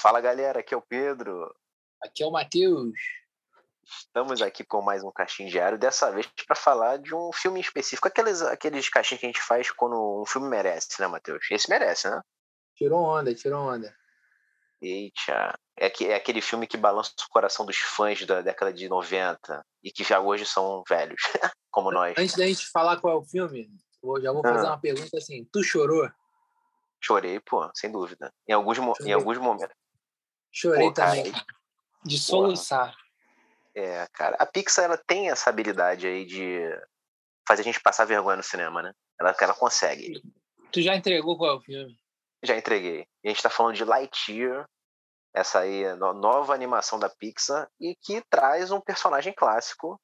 Fala galera, aqui é o Pedro. Aqui é o Matheus. Estamos aqui com mais um caixinho diário, dessa vez para falar de um filme específico. Aqueles, aqueles caixinhos que a gente faz quando um filme merece, né, Matheus? Esse merece, né? Tirou onda, tirou onda. Eita, é, que, é aquele filme que balança o coração dos fãs da década de 90 e que já hoje são velhos, como nós. Antes da gente falar qual é o filme, já vou fazer ah. uma pergunta assim: tu chorou? Chorei, pô, sem dúvida. Em alguns, em alguns momentos. Chorei pô, também. De soluçar. É, cara. A Pixar ela tem essa habilidade aí de fazer a gente passar vergonha no cinema, né? Ela, ela consegue. Tu já entregou qual é o filme? Já entreguei. A gente tá falando de Lightyear, essa aí nova animação da Pixar, e que traz um personagem clássico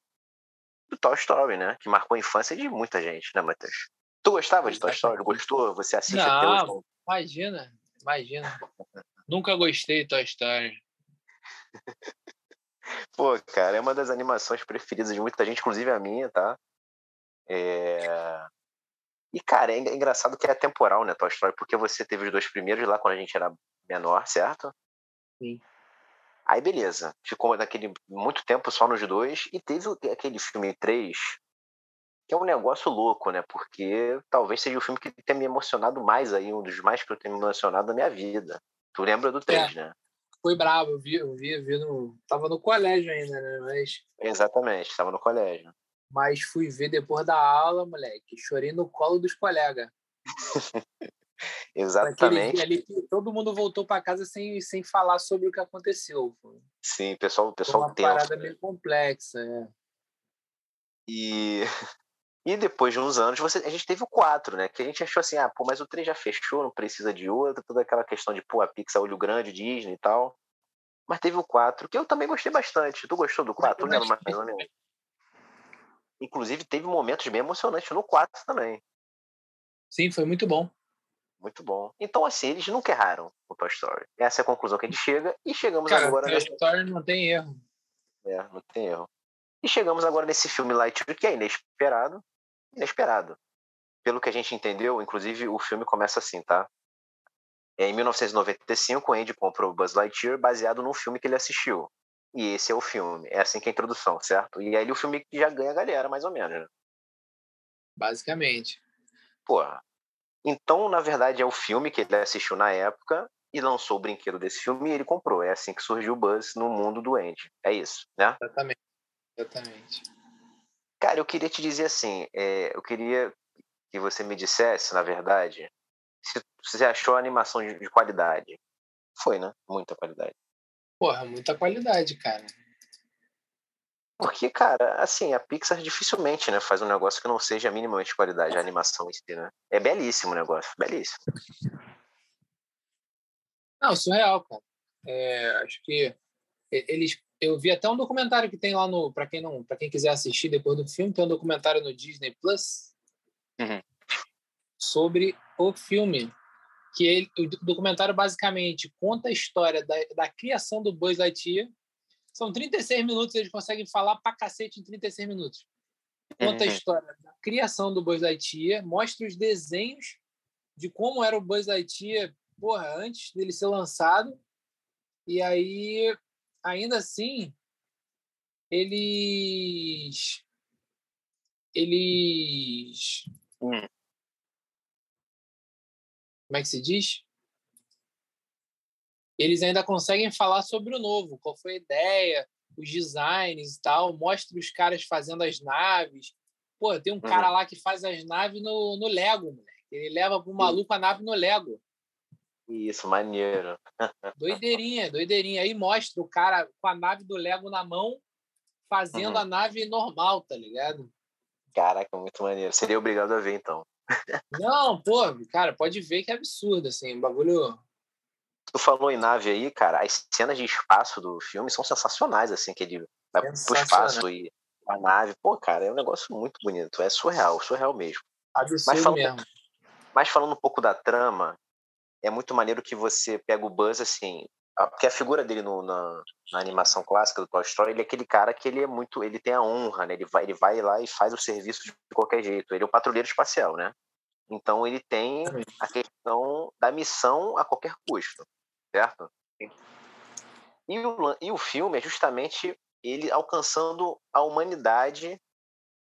do Toy Story, né? Que marcou a infância de muita gente, né, Matheus? Tu gostava de Toy Story? Gostou? Você assiste Não, até hoje? Imagina, imagina. Nunca gostei de Toy Story. Pô, cara, é uma das animações preferidas de muita gente, inclusive a minha, tá? É... E, cara, é engraçado que é temporal, né, Toy Story? Porque você teve os dois primeiros lá quando a gente era menor, certo? Sim. Aí, beleza. Ficou naquele muito tempo só nos dois. E teve aquele filme 3, que é um negócio louco, né? Porque talvez seja o filme que tenha me emocionado mais aí, um dos mais que eu tenho me emocionado na minha vida. Tu lembra do 3, é. né? Foi bravo, eu vi, eu vi, eu vi no. Tava no colégio ainda, né? Mas. Exatamente, estava no colégio. Mas fui ver depois da aula, moleque. Chorei no colo dos colegas. Exatamente. Ali todo mundo voltou para casa sem, sem falar sobre o que aconteceu. Sim, pessoal, pessoal Foi uma tenso, parada né? meio complexa, é. E e depois de uns anos, você, a gente teve o 4, né? Que a gente achou assim, ah, pô, mas o 3 já fechou, não precisa de outro, toda aquela questão de, pô, a Pixar, olho grande, Disney e tal. Mas teve o 4, que eu também gostei bastante. Tu gostou do 4? Lembra mais ou menos? Inclusive, teve momentos bem emocionantes no 4 também. Sim, foi muito bom. Muito bom. Então, assim, eles nunca erraram o Toy Story. Essa é a conclusão que a gente chega e chegamos Cara, agora. Toy Story não tem erro. É, não tem erro. E chegamos agora nesse filme Lightyear, que é inesperado, inesperado. Pelo que a gente entendeu, inclusive o filme começa assim, tá? É, em 1995, o Andy comprou Buzz Lightyear baseado num filme que ele assistiu. E esse é o filme. É assim que é a introdução, certo? E aí o filme já ganha a galera, mais ou menos. Né? Basicamente. Porra. Então, na verdade, é o filme que ele assistiu na época e lançou o brinquedo desse filme e ele comprou. É assim que surgiu o Buzz no mundo do Andy. É isso, né? Exatamente. Exatamente. Cara, eu queria te dizer assim, é, eu queria que você me dissesse, na verdade, se você achou a animação de, de qualidade. Foi, né? Muita qualidade. Porra, muita qualidade, cara. Porque, cara, assim, a Pixar dificilmente né, faz um negócio que não seja minimamente de qualidade, a animação em si, né? É belíssimo o negócio, belíssimo. Não, surreal, cara. É, acho que eles eu vi até um documentário que tem lá no para quem não para quem quiser assistir depois do filme tem um documentário no Disney Plus uhum. sobre o filme que ele, o documentário basicamente conta a história da, da criação do Buzz Lightyear são 36 minutos eles conseguem falar pra cacete em 36 minutos conta uhum. a história da criação do Buzz Lightyear mostra os desenhos de como era o Buzz Lightyear porra antes dele ser lançado e aí ainda assim, eles. Eles. Hum. Como é que se diz? Eles ainda conseguem falar sobre o novo, qual foi a ideia, os designs e tal. Mostra os caras fazendo as naves. Pô, tem um cara lá que faz as naves no, no Lego, moleque. Ele leva pro maluco a nave no Lego. Isso, maneiro. Doideirinha, doideirinha. Aí mostra o cara com a nave do Lego na mão fazendo uhum. a nave normal, tá ligado? Caraca, muito maneiro. Seria obrigado a ver, então. Não, pô, cara, pode ver que é absurdo, assim, bagulho. Tu falou em nave aí, cara, as cenas de espaço do filme são sensacionais, assim, que ele vai pro espaço e a nave. Pô, cara, é um negócio muito bonito. É surreal, surreal mesmo. Absurdo mas falando, mesmo. Mas falando um pouco da trama, é muito maneiro que você pega o Buzz assim, porque a figura dele no, na, na, animação clássica do Toy Story, ele é aquele cara que ele é muito, ele tem a honra, né? Ele vai, ele vai lá e faz o serviço de qualquer jeito. Ele é o patrulheiro espacial, né? Então ele tem a questão da missão a qualquer custo, certo? E o, e o filme é justamente ele alcançando a humanidade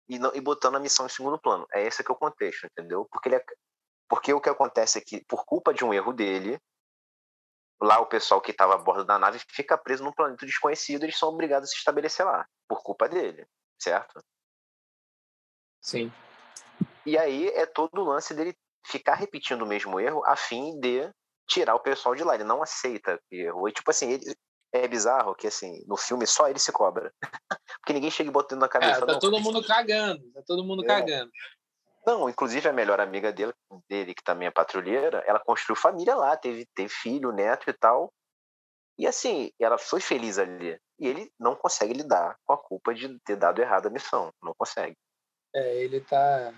e, não, e botando a missão em segundo plano. É esse que é o contexto, entendeu? Porque, ele é, porque o que acontece é que, por culpa de um erro dele, lá o pessoal que estava a bordo da nave fica preso num planeta desconhecido, eles são obrigados a se estabelecer lá, por culpa dele, certo? Sim. E aí é todo o lance dele ficar repetindo o mesmo erro a fim de tirar o pessoal de lá. Ele não aceita que errou. E tipo assim, ele, é bizarro que assim, no filme só ele se cobra. Porque ninguém chega botando na cabeça. É, tá todo mundo cagando, tá todo mundo é. cagando. Não, inclusive a melhor amiga dele, dele, que também é patrulheira, ela construiu família lá, teve, teve filho, neto e tal. E assim, ela foi feliz ali. E ele não consegue lidar com a culpa de ter dado errado a missão. Não consegue. É, ele tá.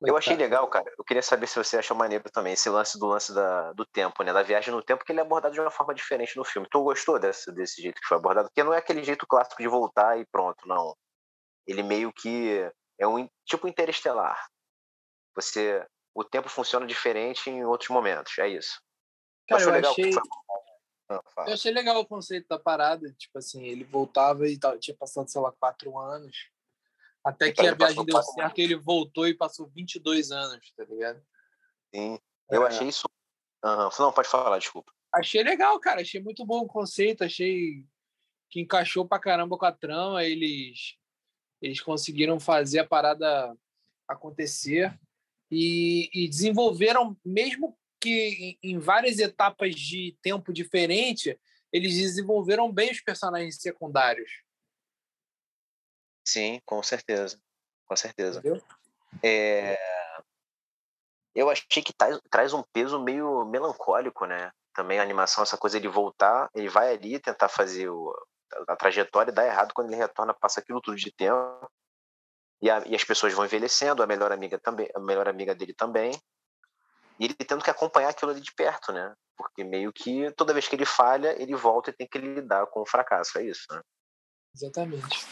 Eu achei legal, cara. Eu queria saber se você achou maneiro também esse lance do lance da, do tempo, né? Da viagem no tempo, que ele é abordado de uma forma diferente no filme. Tu gostou desse, desse jeito que foi abordado? Porque não é aquele jeito clássico de voltar e pronto, não. Ele meio que é um tipo interestelar. Você, o tempo funciona diferente em outros momentos. É isso. Cara, eu achei, ah, eu achei legal o conceito da parada. Tipo assim, ele voltava e tinha passado, sei lá, quatro anos. Até que a viagem deu certo anos. ele voltou e passou 22 anos, tá ligado? Sim. Eu é. achei isso. Uhum. Não, pode falar, desculpa. Achei legal, cara. Achei muito bom o conceito. Achei que encaixou pra caramba com a trama. Eles eles conseguiram fazer a parada acontecer e, e desenvolveram, mesmo que em, várias etapas de tempo diferente, eles desenvolveram bem os personagens secundários. Sim, com certeza. Com certeza. É... Eu achei que traz, traz um peso meio melancólico, né? Também a animação, essa coisa de voltar, ele vai ali tentar fazer o, a trajetória dá errado quando ele retorna, passa aquilo tudo de tempo. E, a, e, as pessoas vão envelhecendo, a melhor amiga também, a melhor amiga dele também. E ele tendo que acompanhar aquilo ali de perto, né? Porque meio que toda vez que ele falha, ele volta e tem que lidar com o fracasso, é isso, né? Exatamente.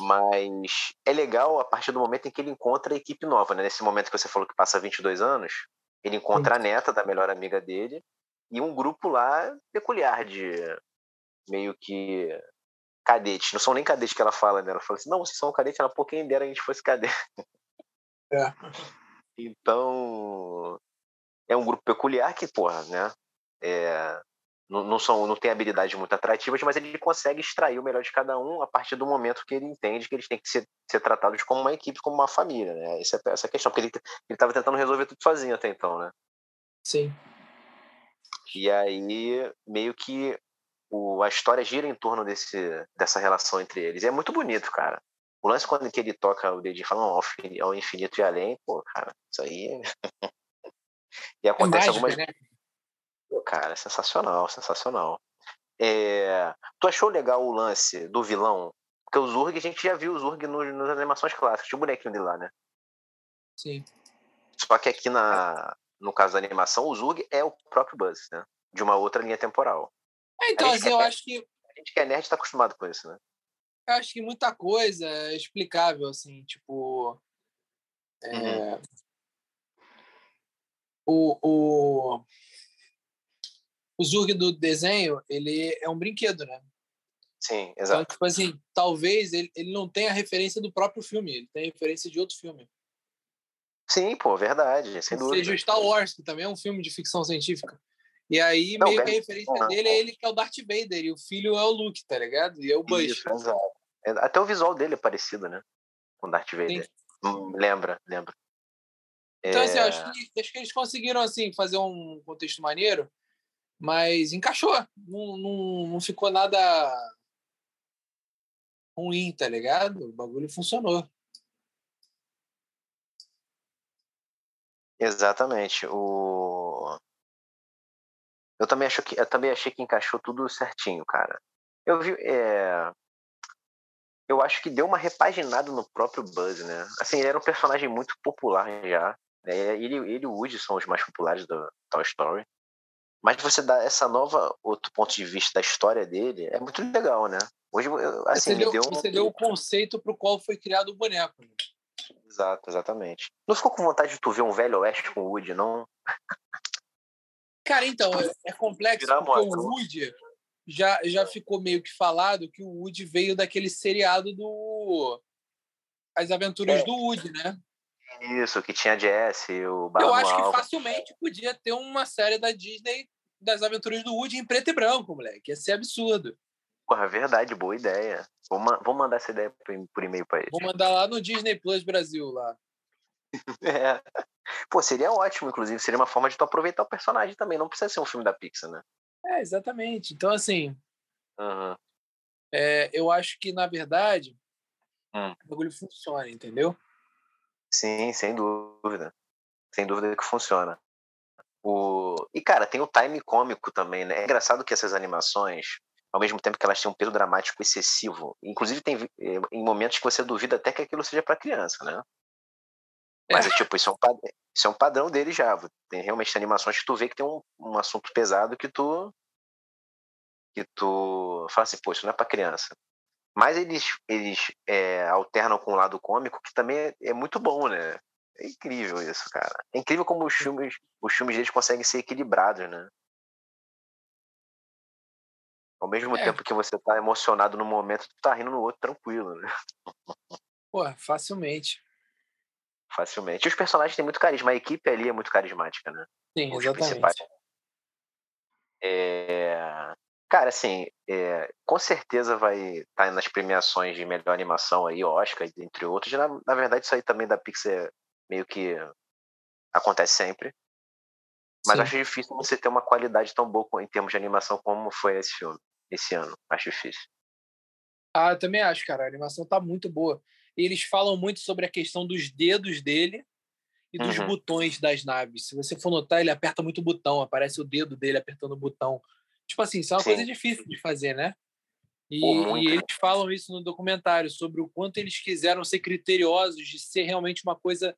Mas é legal a partir do momento em que ele encontra a equipe nova, né? Nesse momento que você falou que passa 22 anos, ele encontra Sim. a neta da melhor amiga dele e um grupo lá peculiar de meio que cadetes. Não são nem cadetes que ela fala, né? Ela fala assim, não, vocês são cadetes. Ela, pô, quem dera a gente fosse cadete. É. Então, é um grupo peculiar que, porra, né? É, não, não, são, não tem habilidades muito atrativas, mas ele consegue extrair o melhor de cada um a partir do momento que ele entende que eles têm que ser, ser tratados como uma equipe, como uma família, né? Essa, é, essa questão, porque ele estava tentando resolver tudo sozinho até então, né? Sim. E aí, meio que o, a história gira em torno desse, dessa relação entre eles. E é muito bonito, cara. O lance quando que ele toca o dedinho e fala ao, ao infinito e além, pô, cara, isso aí. e acontece é mágica, algumas. Né? Pô, cara, é sensacional, sensacional. É... Tu achou legal o lance do vilão? Porque o Zurg, a gente já viu o Zurg no, nas animações clássicas, tinha o bonequinho dele lá, né? Sim. Só que aqui na, no caso da animação, o Zurg é o próprio Buzz, né? De uma outra linha temporal. É, então, assim, eu acho que. A gente que é nerd está acostumado com isso, né? Eu acho que muita coisa é explicável, assim, tipo. É... Uhum. O, o, o Zurg do desenho, ele é um brinquedo, né? Sim, então, exato. Então, tipo assim, talvez ele, ele não tenha referência do próprio filme, ele tem referência de outro filme. Sim, pô, verdade, sem dúvida. Seja o Star Wars, que também é um filme de ficção científica. E aí, não, meio que a referência dele é ele que é o Darth Vader, e o filho é o Luke, tá ligado? E é o Bush. Isso, exato. É, até o visual dele é parecido, né? Com o Darth Vader. Sim. Hum, lembra, lembra. Então, é... assim, acho que, acho que eles conseguiram, assim, fazer um contexto maneiro, mas encaixou. Não, não, não ficou nada ruim, tá ligado? O bagulho funcionou. Exatamente. O... Eu também, acho que, eu também achei que encaixou tudo certinho, cara. Eu vi. É... Eu acho que deu uma repaginada no próprio Buzz, né? Assim, ele era um personagem muito popular já. Né? Ele, ele e o Woody são os mais populares do Toy Story. Mas você dá essa nova outro ponto de vista da história dele é muito legal, né? Hoje, assim, você, deu, deu um... você deu o conceito para o qual foi criado o boneco. Exato, exatamente. Não ficou com vontade de tu ver um velho oeste com o Woody, não? Cara, então, é, é complexo Virar porque o. Woody já, já ficou meio que falado que o Woody veio daquele seriado do As Aventuras É. do Woody, né? Isso, que tinha Jesse, o Eu Barão acho que facilmente podia ter uma série da Disney das Aventuras do Woody em preto e branco, moleque. Ia ser absurdo. Porra, verdade, boa ideia. Vou, ma- vou mandar essa ideia por, por e-mail pra ele. Vou mandar lá no Disney Plus Brasil lá. É. Pô, seria ótimo, inclusive. Seria uma forma de tu aproveitar o personagem também. Não precisa ser um filme da Pixar, né? É, exatamente. Então, assim, Aham. é, eu acho que, na verdade, Hum. o bagulho funciona, entendeu? Sim, sem dúvida. Sem dúvida que funciona. O... E, cara, tem o time cômico também, né? É engraçado que essas animações, ao mesmo tempo que elas têm um peso dramático excessivo, inclusive tem eh, em momentos que você duvida até que aquilo seja para criança, né? Mas, é, tipo, isso é, um, pa- isso é um padrão dele já. Tem realmente animações que tu vê que tem um, um assunto pesado que tu que tu fala assim, pô, isso não é para criança. Mas eles, eles é, alternam com o lado cômico, que também é, é muito bom, né? É incrível isso, cara. É incrível como os filmes, os filmes deles conseguem ser equilibrados, né? Ao mesmo É. tempo que você tá emocionado no momento, tu tá rindo no outro tranquilo, né? Pô, facilmente. Facilmente. E os personagens têm muito carisma. A equipe ali é muito carismática, né? Sim, Os exatamente. principais. É... Cara, assim, é, com certeza vai estar nas premiações de melhor animação aí, Oscar, entre outros. Na, na verdade, isso aí também da Pixar meio que acontece sempre. Mas Sim. acho difícil você ter uma qualidade tão boa em termos de animação como foi esse filme, esse ano. Acho difícil. Ah, eu também acho, cara. A animação tá muito boa. E eles falam muito sobre a questão dos dedos dele e dos Uhum. botões das naves. Se você for notar, ele aperta muito o botão, aparece o dedo dele apertando o botão. Tipo assim, isso é uma Sim. coisa difícil de fazer, né? E, e eles falam isso no documentário, sobre o quanto eles quiseram ser criteriosos de ser realmente uma coisa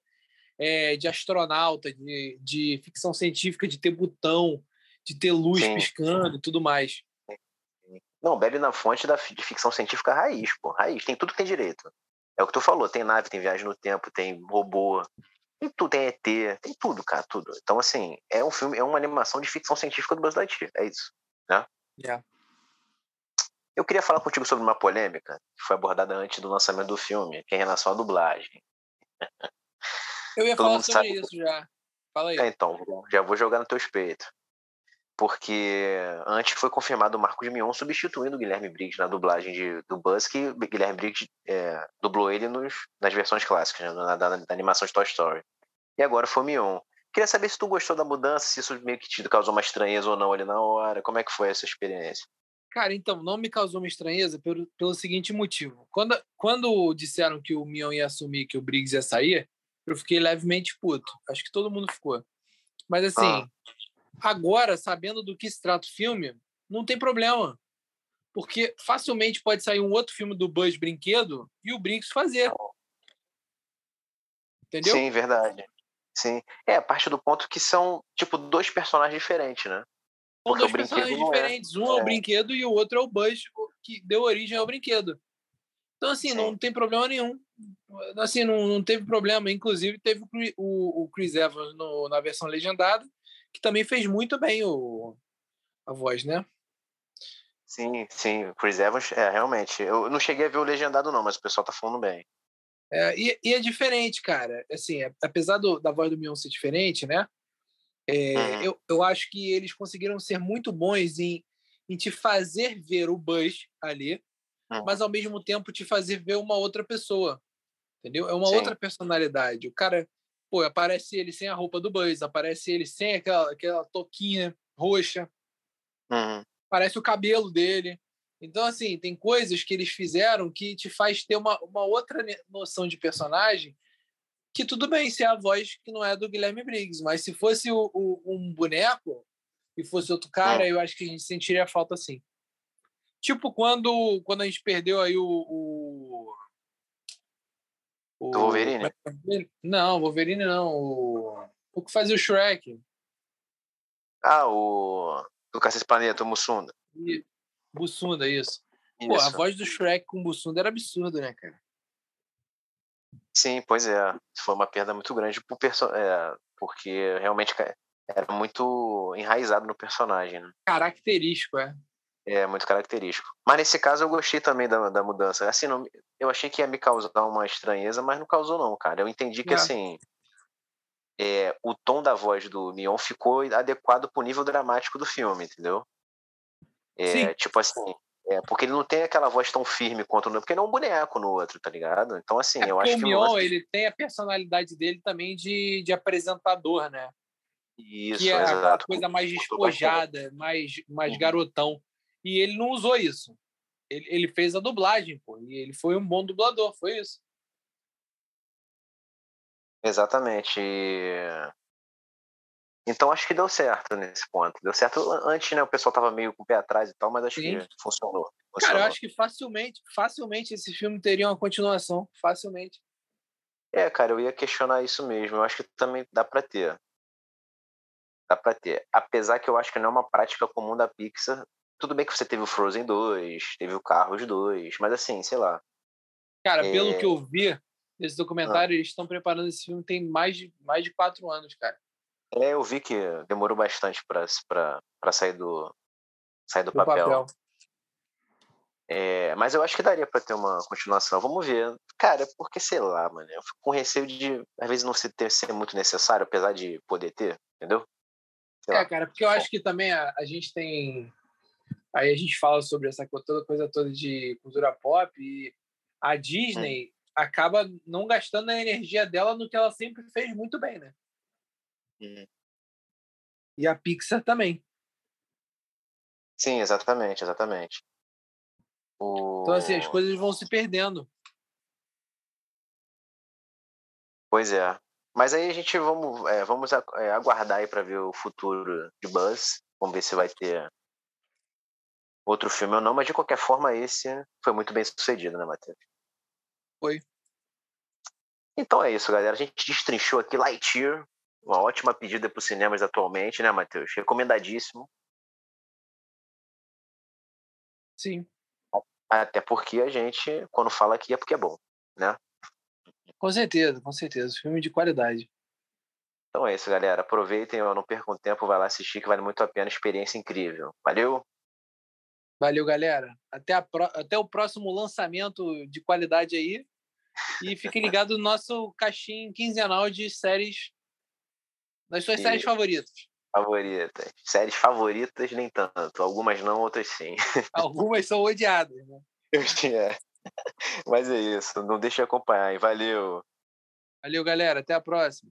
é, de astronauta, de, de ficção científica, de ter botão, de ter luz Sim. piscando e tudo mais. Não, bebe na fonte da, de ficção científica raiz, pô. Raiz. Tem tudo que tem direito. É o que tu falou. Tem nave, tem viagem no tempo, tem robô. Tem tudo, tem ET, tem tudo, cara, tudo. Então, assim, é um filme, é uma animação de ficção científica do Buzz Lightyear. É isso. Yeah. Eu queria falar contigo sobre uma polêmica que foi abordada antes do lançamento do filme, que é em relação à dublagem. Eu ia Todo falar sobre sabe- isso já. Fala aí. É, então, já vou jogar no teu peito. Porque antes foi confirmado o Marcos Mion substituindo o Guilherme Briggs na dublagem de, do Buzz, que o Guilherme Briggs é, dublou ele nos, nas versões clássicas, né, na, na- na animação de Toy Story. E agora foi o Mion. Queria saber se tu gostou da mudança, se isso meio que te causou uma estranheza ou não ali na hora. Como é que foi essa experiência? Cara, então, não me causou uma estranheza pelo, pelo seguinte motivo. Quando, quando disseram que o Mion ia assumir que o Briggs ia sair, eu fiquei levemente puto. Acho que todo mundo ficou. Mas assim, agora, sabendo do que se trata o filme, não tem problema. Porque facilmente pode sair um outro filme do Buzz Brinquedo e o Briggs fazer. Entendeu? Sim, verdade. Sim. É, a parte do ponto que são, tipo, dois personagens diferentes, né? São porque dois personagens é. diferentes. Um é o É. brinquedo e o outro é o Buzz, que deu origem ao brinquedo. Então, assim, Sim. não tem problema nenhum. Assim, não, não teve problema. Inclusive, teve o, o Chris Evans no- na versão legendada, que também fez muito bem o, a voz, né? Sim, sim. O Chris Evans, é, realmente. Eu não cheguei a ver o legendado, não, mas o pessoal tá falando bem. É, e, e é diferente, cara. Assim, é- apesar do- da voz do Mion ser diferente, né? É, Uhum. eu, eu acho que eles conseguiram ser muito bons em, em te fazer ver o Buzz ali, Uhum. mas ao mesmo tempo te fazer ver uma outra pessoa. Entendeu? É uma Sim. outra personalidade. O cara, pô, aparece ele sem a roupa do Buzz, aparece ele sem aquela, aquela toquinha roxa, Uhum. parece o cabelo dele. Então, assim, tem coisas que eles fizeram que te faz ter uma, uma outra noção de personagem que tudo bem se é a voz que não é do Guilherme Briggs, mas se fosse o, o- um boneco e fosse outro cara, eu acho que a gente sentiria falta sim. Tipo quando, quando a gente perdeu aí o... o, o Do Wolverine? Não, Wolverine não. O, o que fazia o Shrek. Ah, o. Do Cacete Planeta, o Mussunda. E- Bussunda, isso. Pô, a Isso. voz do Shrek com o Bussunda era absurda, né, cara? Sim, pois é. Foi uma perda muito grande pro perso... é, porque realmente era muito enraizado no personagem. Né? Característico, é. É, muito característico. Mas nesse caso eu gostei também da, da mudança. Assim, não, eu achei que ia me causar uma estranheza, mas não causou não, cara. Eu entendi que, é. assim, é, o tom da voz do Mion ficou adequado pro nível dramático do filme, entendeu? É, tipo assim, é, porque ele não tem aquela voz tão firme quanto no porque ele é um boneco no outro, tá ligado? Então, assim, é eu acho que. O Mion, ele tem a personalidade dele também de, de apresentador, né? Isso, que é exato. aquela coisa mais despojada, mais, mais uhum. garotão. E ele não usou isso. Ele, ele fez a dublagem, pô. E ele foi um bom dublador, foi isso. Exatamente. Então acho que deu certo nesse ponto. Deu certo antes, né? O pessoal tava meio com o pé atrás e tal, mas acho Sim. que funcionou, funcionou. Cara, eu acho que facilmente, facilmente esse filme teria uma continuação, facilmente. É, cara, eu ia questionar isso mesmo. Eu acho que também dá para ter. Dá para ter. Apesar que eu acho que não é uma prática comum da Pixar tudo bem que você teve o Frozen 2, teve o Carros 2, mas assim, sei lá. Cara, é... pelo que eu vi nesse documentário, ah. eles estão preparando esse filme tem mais de, mais de quatro anos, cara. É, eu vi que demorou bastante para sair do, sair do, do papel. papel. É, mas eu acho que daria para ter uma continuação. Vamos ver. Cara, porque sei lá, mano. Eu fico com receio de, às vezes, não ser, ter, ser muito necessário, apesar de poder ter, entendeu? Sei é, lá. cara, porque eu acho que também a, a gente tem Aí a gente fala sobre essa toda coisa toda de cultura pop e a Disney hum. acaba não gastando a energia dela no que ela sempre fez muito bem, né? Hum. E a Pixar também. Sim, exatamente, exatamente. O... Então, assim, as coisas vão se perdendo. Pois é. Mas aí a gente vamos, é, vamos é, aguardar aí para ver o futuro de Buzz. Vamos ver se vai ter outro filme ou não, mas de qualquer forma esse foi muito bem sucedido, né, Matheus? Foi. Então é isso, galera. A gente destrinchou aqui Lightyear, uma ótima pedida para os cinemas atualmente, né, Matheus? Recomendadíssimo. Sim. Até porque a gente, quando fala aqui, é porque é bom, né? Com certeza, com certeza. Filme de qualidade. Então é isso, galera. Aproveitem, não percam tempo, vai lá assistir que vale muito a pena, experiência incrível. Valeu! Valeu, galera. Até, pro... Até o próximo lançamento de qualidade aí. E fique ligado no nosso caixinho quinzenal de séries, das suas e... séries favoritas. Favoritas. Séries favoritas, nem tanto. Algumas não, outras sim. Algumas são odiadas, né? É. Mas é isso. Não deixe de acompanhar. Valeu. Valeu, galera. Até a próxima.